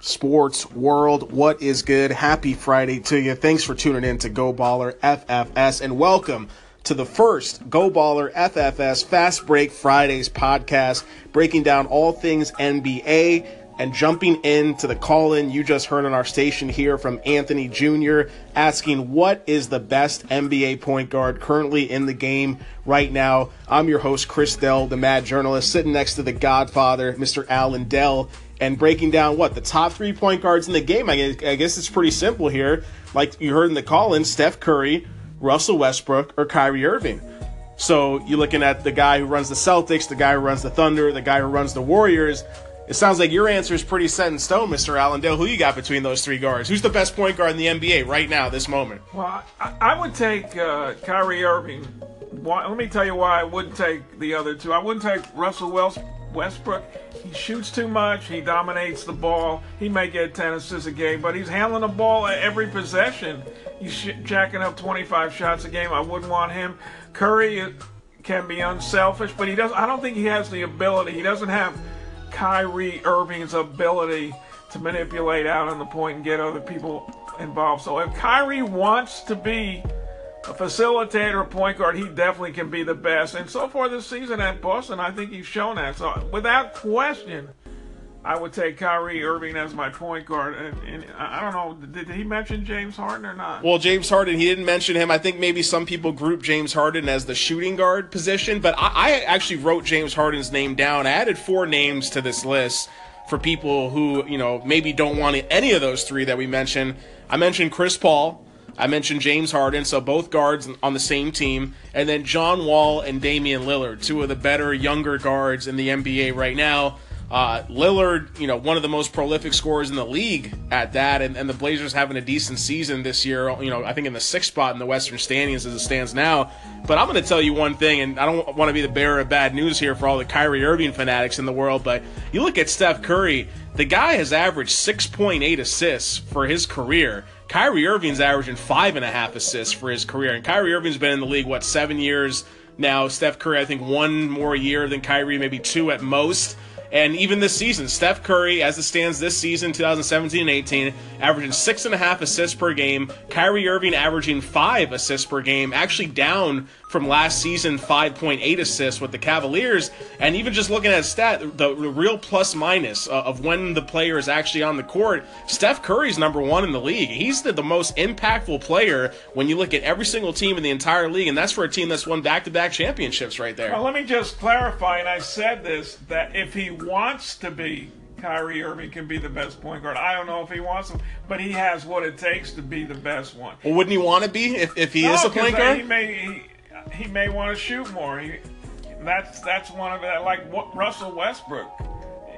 sports world. What is good? Happy Friday to you. Thanks for tuning in to Go Baller FFS and welcome to the first Go Baller FFS Fast Break Fridays podcast, breaking down all things NBA and jumping into the call in you just heard on our station here from Anthony Jr. asking what is the best NBA point guard currently in the game right now. I'm your host, Chris Dell, the mad journalist, sitting next to the godfather, Mr. Alan Dell, and breaking down what the top three point guards in the game. I guess it's pretty simple here. Like you heard in the call in, Steph Curry, Russell Westbrook, or Kyrie Irving. So you're looking at the guy who runs the Celtics, the guy who runs the Thunder, the guy who runs the Warriors. It sounds like your answer is pretty set in stone, Mr. Allen Dell. Who you got between those three guards? Who's the best point guard in the NBA right now, this moment? Well, I, I would take uh, Kyrie Irving. Why, let me tell you why I wouldn't take the other two. I wouldn't take Russell Wells, Westbrook. He shoots too much. He dominates the ball. He may get 10 assists a game, but he's handling the ball at every possession. He's jacking up 25 shots a game. I wouldn't want him. Curry can be unselfish, but he does. I don't think he has the ability. He doesn't have Kyrie Irving's ability to manipulate out on the point and get other people involved. So if Kyrie wants to be a facilitator, point guard, he definitely can be the best. And so far this season at Boston, I think he's shown that. So without question, I would take Kyrie Irving as my point guard. And, and, I don't know, did he mention James Harden or not? Well, James Harden, he didn't mention him. I think maybe some people group James Harden as the shooting guard position, but I, I actually wrote James Harden's name down. I added four names to this list for people who, you know, maybe don't want any of those three that we mentioned. I mentioned Chris Paul. I mentioned James Harden, so both guards on the same team, and then John Wall and Damian Lillard, two of the better younger guards in the NBA right now. Uh, Lillard, you know, one of the most prolific scorers in the league at that, and, and the Blazers having a decent season this year. You know, I think in the sixth spot in the Western standings as it stands now. But I'm going to tell you one thing, and I don't want to be the bearer of bad news here for all the Kyrie Irving fanatics in the world, but you look at Steph Curry, the guy has averaged 6.8 assists for his career. Kyrie Irving's averaging five and a half assists for his career, and Kyrie Irving's been in the league what seven years now. Steph Curry, I think, one more year than Kyrie, maybe two at most. And even this season, Steph Curry, as it stands this season, 2017 and 18, averaging six and a half assists per game. Kyrie Irving averaging five assists per game, actually down from last season 5.8 assists with the Cavaliers. And even just looking at stat, the, the real plus minus uh, of when the player is actually on the court, Steph Curry's number one in the league. He's the, the most impactful player when you look at every single team in the entire league, and that's for a team that's won back to back championships right there. Well, let me just clarify, and I said this that if he wants to be Kyrie Irving can be the best point guard. I don't know if he wants to, but he has what it takes to be the best one. Well, wouldn't he want to be if, if he no, is a point guard? He may he, he may want to shoot more. He, that's that's one of it. Like Russell Westbrook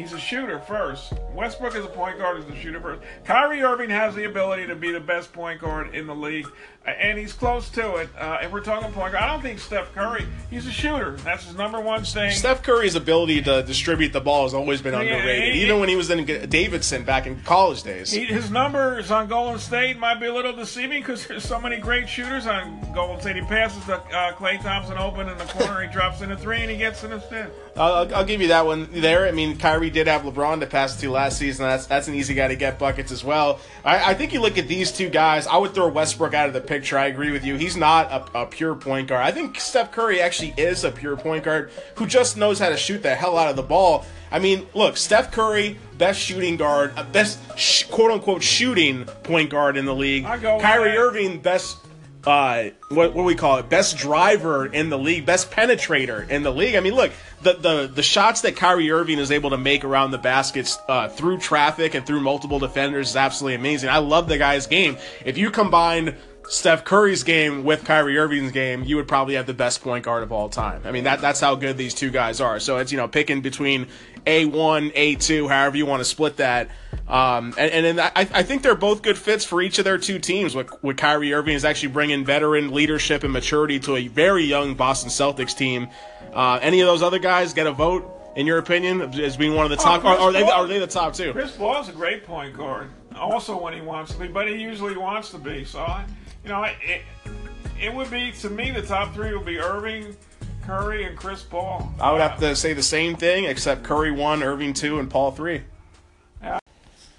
he's a shooter first. Westbrook is a point guard, is a shooter first. Kyrie Irving has the ability to be the best point guard in the league, and he's close to it. Uh, and we're talking point guard. I don't think Steph Curry. He's a shooter. That's his number one thing. Steph Curry's ability to distribute the ball has always been underrated, he, even when he was in Davidson back in college days. He, his numbers on Golden State might be a little deceiving because there's so many great shooters on Golden State. He passes to uh, Klay Thompson open in the corner, he drops in a three, and he gets in an assist. I'll, I'll, give you that one there. I mean, Kyrie did have LeBron to pass to last season. That's that's an easy guy to get buckets as well. I, I, think you look at these two guys. I would throw Westbrook out of the picture. I agree with you. He's not a, a, pure point guard. I think Steph Curry actually is a pure point guard who just knows how to shoot the hell out of the ball. I mean, look, Steph Curry, best shooting guard, uh, best sh- quote unquote shooting point guard in the league. Kyrie Irving, best uh, what, what we call it, best driver in the league, best penetrator in the league. I mean, look, the the, the shots that Kyrie Irving is able to make around the baskets uh, through traffic and through multiple defenders is absolutely amazing. I love the guy's game. If you combine Steph Curry's game with Kyrie Irving's game, you would probably have the best point guard of all time. I mean, that that's how good these two guys are. So it's you know picking between A1, A2, however you want to split that. Um, and and I, I think they're both good fits for each of their two teams. With, with Kyrie Irving is actually bringing veteran leadership and maturity to a very young Boston Celtics team. Uh, any of those other guys get a vote in your opinion as being one of the oh, top? Oh, are, they are they the top two? Chris Paul is a great point guard. Also, when he wants to be, but he usually wants to be. So I, you know, it, it would be to me the top three would be Irving. Curry and Chris Paul. I would have to say the same thing, except Curry one, Irving two, and Paul three.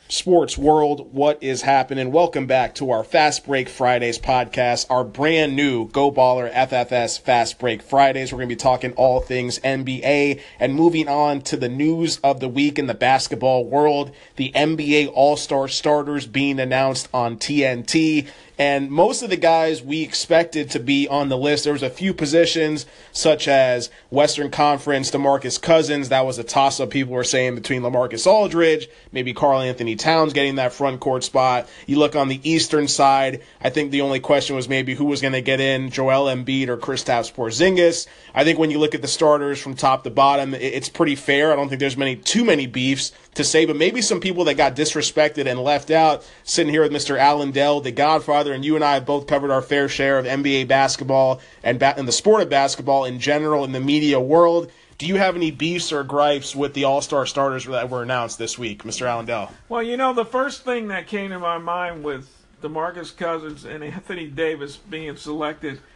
Sports world, what is happening? Welcome back to our Fast Break Fridays podcast, our brand new Go Baller FFS Fast Break Fridays. We're going to be talking all things NBA and moving on to the news of the week in the basketball world. The NBA All Star starters being announced on TNT. And most of the guys we expected to be on the list, there was a few positions such as Western Conference, DeMarcus Cousins. That was a toss up. People were saying between LaMarcus Aldridge, maybe Karl-Anthony Towns getting that front court spot. You look on the Eastern side, I think the only question was maybe who was going to get in, Joel Embiid or Kristaps Porzingis. I think when you look at the starters from top to bottom, it's pretty fair. I don't think there's many too many beefs to say, but maybe some people that got disrespected and left out. Sitting here with Mr. Allen Dell, the Godfather, and you and I have both covered our fair share of NBA basketball and, ba- and the sport of basketball in general in the media world. Do you have any beefs or gripes with the All Star starters that were announced this week, Mr. Allen Dell? Well, you know, the first thing that came to my mind with DeMarcus Cousins and Anthony Davis being selected –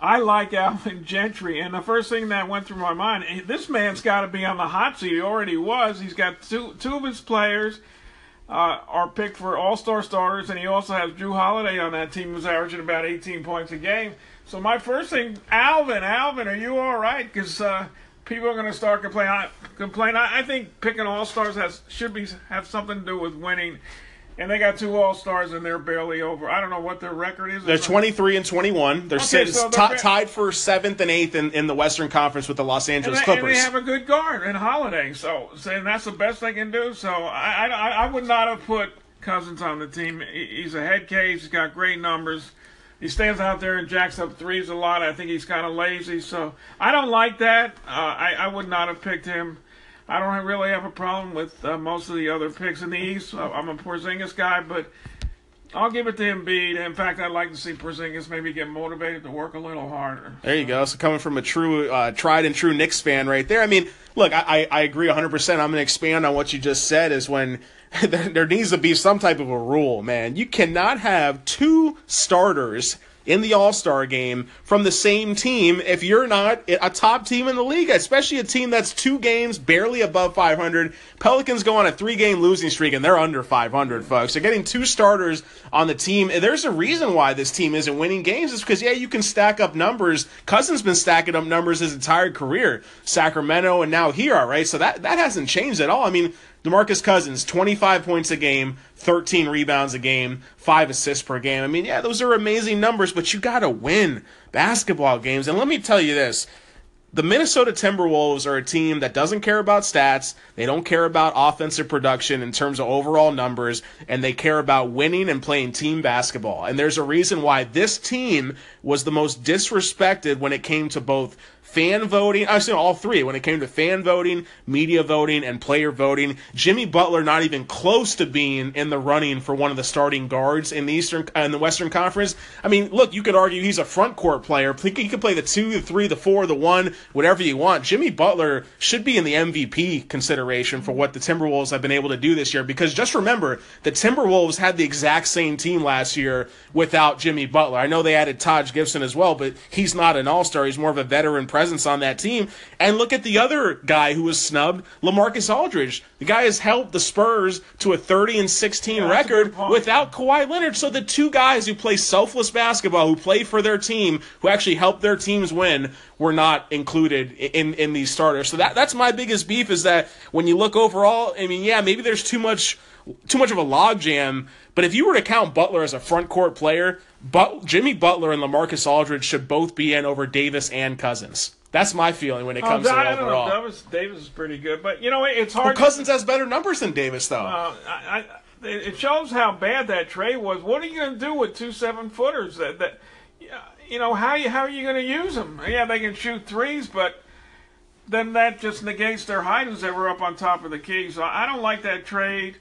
I like Alvin Gentry, and the first thing that went through my mind, eh, this man's got to be on the hot seat. He already was. He's got two two of his players uh, are picked for All Star starters, and he also has Jrue Holiday on that team, who's averaging about 18 points a game. So my first thing, Alvin, Alvin, are you all right? Because uh, people are going to start complaining. I, complain. I, I think picking All Stars has should be have something to do with winning and they got two All Stars, and they're barely over. I don't know what their record is. They're 23 and 21. They're okay, so they're t- tied for seventh and eighth in, in the Western Conference with the Los Angeles and they, Clippers. And they have a good guard in Holiday, so saying that's the best they can do. So I, I, I would not have put Cousins on the team. He's a head case. He's got great numbers. He stands out there and jacks up threes a lot. I think he's kind of lazy, so I don't like that. Uh, I, I would not have picked him. I don't really have a problem with uh, most of the other picks in the East. I'm a Porzingis guy, but I'll give it to Embiid. In fact, I'd like to see Porzingis maybe get motivated to work a little harder. There you go. So coming from a true, uh, tried and true Knicks fan right there. I mean, look, I, I agree 100%. I'm going to expand on what you just said is when there needs to be some type of a rule, man. You cannot have two starters – in the All Star game from the same team if you're not a top team in the league, especially a team that's two games barely above 500. Pelicans go on a three game losing streak and they're under 500, folks. So getting two starters on the team, there's a reason why this team isn't winning games. It's because, yeah, you can stack up numbers. Cousins been stacking up numbers his entire career. Sacramento and now here, right? So that, that hasn't changed at all. I mean, DeMarcus Cousins, 25 points a game, 13 rebounds a game, 5 assists per game. I mean, yeah, those are amazing numbers, but you got to win basketball games. And let me tell you this the Minnesota Timberwolves are a team that doesn't care about stats. They don't care about offensive production in terms of overall numbers, and they care about winning and playing team basketball. And there's a reason why this team was the most disrespected when it came to both fan voting. I say all three. When it came to fan voting, media voting, and player voting, Jimmy Butler not even close to being in the running for one of the starting guards in the Eastern uh, in the Western Conference. I mean, look, you could argue he's a front court player. He could play the two, the three, the four, the one, whatever you want. Jimmy Butler should be in the MVP consideration for what the Timberwolves have been able to do this year. Because just remember, the Timberwolves had the exact same team last year without Jimmy Butler. I know they added Taj Gibson as well, but he's not an All Star. He's more of a veteran presence on that team. And look at the other guy who was snubbed, LaMarcus Aldridge. The guy has helped the Spurs to a 30 and 16 yeah, record without Kawhi Leonard. So the two guys who play selfless basketball, who play for their team, who actually help their teams win, were not included in in these starters. So that that's my biggest beef is that when you look overall, I mean, yeah, maybe there's too much too much of a logjam. But if you were to count Butler as a front court player, but Jimmy Butler and LaMarcus Aldridge should both be in over Davis and Cousins. That's my feeling when it oh, comes oh, to I overall. Know, Davis, Davis is pretty good, but you know it's hard. Well, Cousins to, has better numbers than Davis, though. Uh, I, I, it shows how bad that trade was. What are you going to do with two seven footers? That that you know how you how are you going to use them? Yeah, they can shoot threes, but then that just negates their height as they were up on top of the key. So I don't like that trade.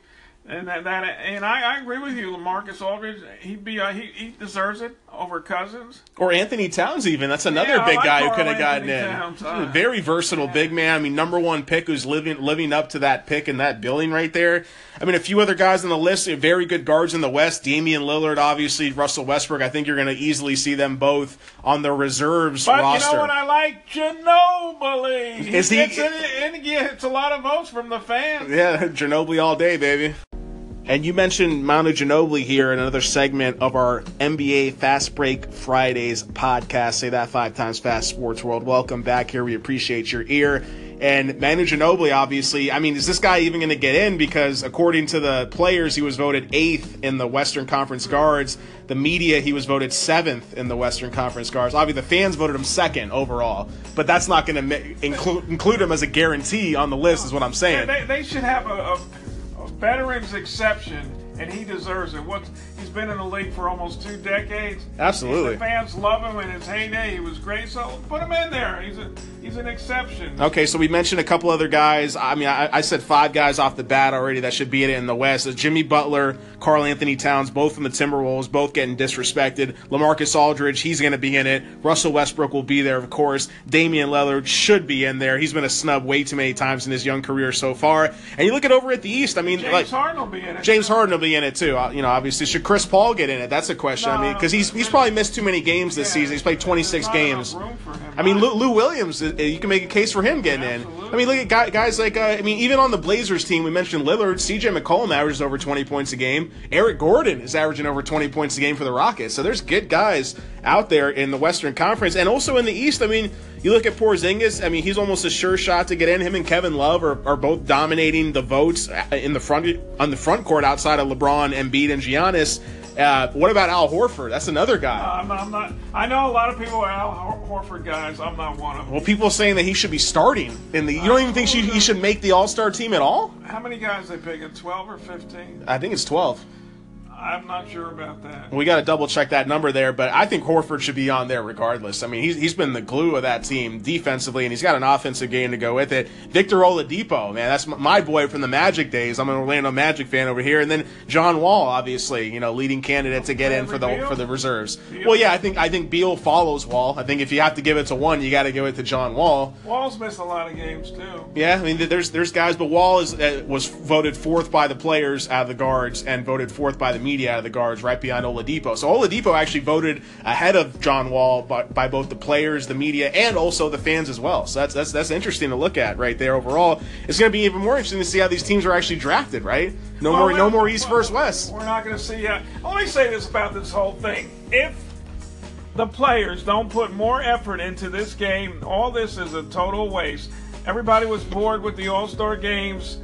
And that, that and I, I agree with you, LaMarcus Aldridge. He'd be uh, he he deserves it over Cousins or Anthony Towns. Even that's another yeah, big like guy who could have gotten in. Uh, very versatile yeah. big man. I mean, number one pick who's living living up to that pick in that billing right there. I mean, a few other guys on the list, very good guards in the West. Damian Lillard, obviously, Russell Westbrook. I think you're going to easily see them both on the reserves but roster. you know what I like? Ginobili. Is he? Gets in, in, gets a lot of votes from the fans. Yeah, Ginobili all day, baby. And you mentioned Manu Ginobili here in another segment of our NBA Fast Break Fridays podcast. Say that five times fast, Sports World. Welcome back here. We appreciate your ear. And Manu Ginobili, obviously, I mean, is this guy even going to get in? Because according to the players, he was voted eighth in the Western Conference guards. The media, he was voted seventh in the Western Conference guards. Obviously, the fans voted him second overall, but that's not going to include include him as a guarantee on the list, is what I'm saying. They, they should have a, a veterans exception and he deserves it. What he's been in the league for almost two decades. Absolutely, the fans love him in his heyday. He was great, so put him in there. He's a he's an exception. Okay, so we mentioned a couple other guys. I mean, I, I said five guys off the bat already that should be in it in the West. It's Jimmy Butler, Karl-Anthony Towns, both from the Timberwolves, both getting disrespected. LaMarcus Aldridge, he's going to be in it. Russell Westbrook will be there, of course. Damian Lillard should be in there. He's been a snub way too many times in his young career so far. And you look at over at the East. I mean, James like Harden will be in it. James Harden will be in it too. Uh, you know, obviously, should Chris Paul get in it? That's a question. I mean, because he's he's probably missed too many games this Yeah, season. He's played 26 not games. him. I mean, Lou, Lou Williams, uh, you can make a case for him getting in. I mean, look at guys like, uh, I mean, even on the Blazers team, we mentioned Lillard. CJ McCollum averages over 20 points a game. Eric Gordon is averaging over 20 points a game for the Rockets. So there's good guys out there in the Western Conference. And also in the East, I mean, you look at Porzingis, I mean, he's almost a sure shot to get in. Him and Kevin Love are, are both dominating the votes uh, in the front on the front court outside of LeBron, Embiid, and Giannis. Uh, what about Al Horford? That's another guy. I'm not, I'm not. I know a lot of people are Al Horford guys. I'm not one of them. Well, people are saying that he should be starting in the. You don't even think she, he should make the All Star team at all? How many guys they picking? 12 or 15? I think it's twelve. I'm not sure about that. We got to double check that number there, but I think Horford should be on there regardless. I mean, he's, he's been the glue of that team defensively, and he's got an offensive game to go with it. Victor Oladipo, man, that's my boy from the Magic days. I'm an Orlando Magic fan over here, and then John Wall, obviously, you know, leading candidate to get in for the Beal? for the reserves. Beal? Well, yeah, I think I think Beal follows Wall. I think if you have to give it to one, you got to give it to John Wall. Wall's missed a lot of games too. Yeah, I mean, there's there's guys, but Wall is uh, was voted fourth by the players out of the guards and voted fourth by the media out of the guards, right behind Oladipo. So Oladipo actually voted ahead of John Wall by, by both the players, the media, and also the fans as well. So that's that's that's interesting to look at right there. Overall, it's going to be even more interesting to see how these teams are actually drafted. Right? No Well, more no more East well, versus West. We're not going to see. Uh, let me say this about this whole thing. If the players don't put more effort into this game, all this is a total waste. Everybody was bored with the All Star games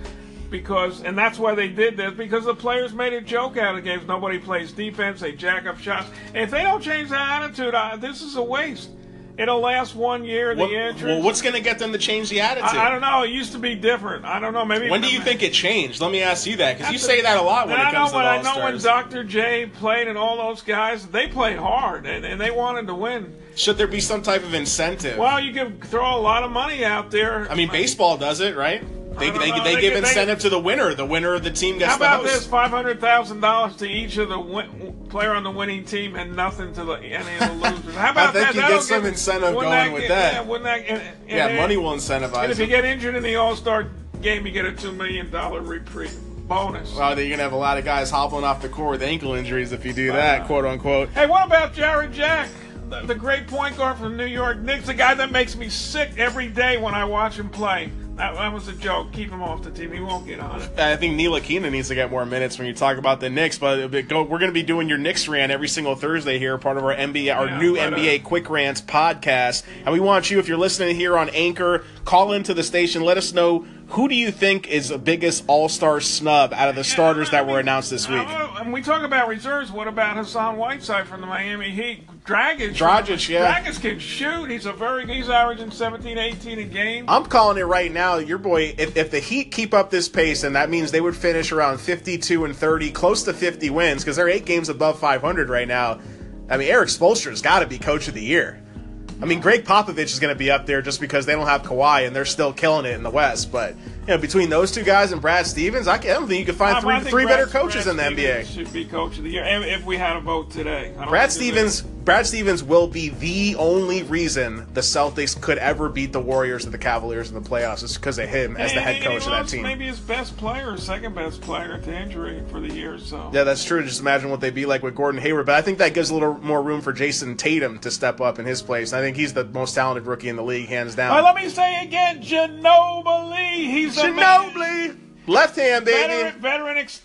because, and that's why they did this because the players made a joke out of games. Nobody plays defense; they jack up shots. If they don't change that attitude, uh, this is a waste. It'll last one year. The What- interest. well, what's going to get them to change the attitude? I, I don't know. It used to be different. I don't know. Maybe when do you think it changed? Let me ask you that because you say that a lot when I it comes know to I know when Dr. J played and all those guys, they played hard and, and they wanted to win. Should there be some type of incentive? Well, you can throw a lot of money out there. I mean, baseball does it, right? They, they, know. they, They give incentive to the winner. The winner of the team gets How about this? Five hundred thousand dollars to each of the win- player on the winning team, and nothing to the any of the losers. How about think that? you That'll get some incentive going with that. Yeah, wouldn't that? And, and yeah, then- money will incentivize. And if you get injured in the All Star game, you get a two million dollar reprieve bonus. Well, then you're gonna have a lot of guys hobbling off the court with ankle injuries if you do that, quote unquote. Hey, what about Jarrett Jack, the, the great point guard from New York Knicks, the guy that makes me sick every day when I watch him play? That, that was a joke. Keep him off the team. He won't get on it. I think Ntilikina needs to get more minutes when you talk about the Knicks. But go, we're going to be doing your Knicks rant every single Thursday here, part of our NBA, our Yeah, new but, uh, NBA Quick Rants podcast. And we want you, if you're listening here on Anchor, call into the station. Let us know who do you think is the biggest All Star snub out of the starters that were announced this week. And we talk about reserves. What about Hassan Whiteside from the Miami Heat? Dragic. Dragic, yeah. Dragic can shoot. He's a very. He's averaging 17, 18 a game. I'm calling it right now. Your boy, if, if the Heat keep up this pace, and that means they would finish around 52 and 30, close to 50 wins, because they're eight games above 500 right now. I mean, Erik Spoelstra's got to be coach of the year. I mean, Gregg Popovich is going to be up there just because they don't have Kawhi and they're still killing it in the West. But you know, between those two guys and Brad Stevens, I, can, I don't think you could find three three Brad- better coaches Brad in the NBA. Should be coach of the year if we had a vote today. Brad Stevens, Brad Stevens will be the only reason the Celtics could ever beat the Warriors or the Cavaliers in the playoffs. Is because of him as the And- head and coach he of that team. Maybe his best player, second best player to injury for the year. So Yeah, that's true. Just imagine what they'd be like with Gordon Hayward. But I think that gives a little more room for Jayson Tatum to step up in his place. I think he's the most talented rookie in the league, hands down. let me say again, Ginobili. He's Ginobili, left hand baby. veteran, veteran ex-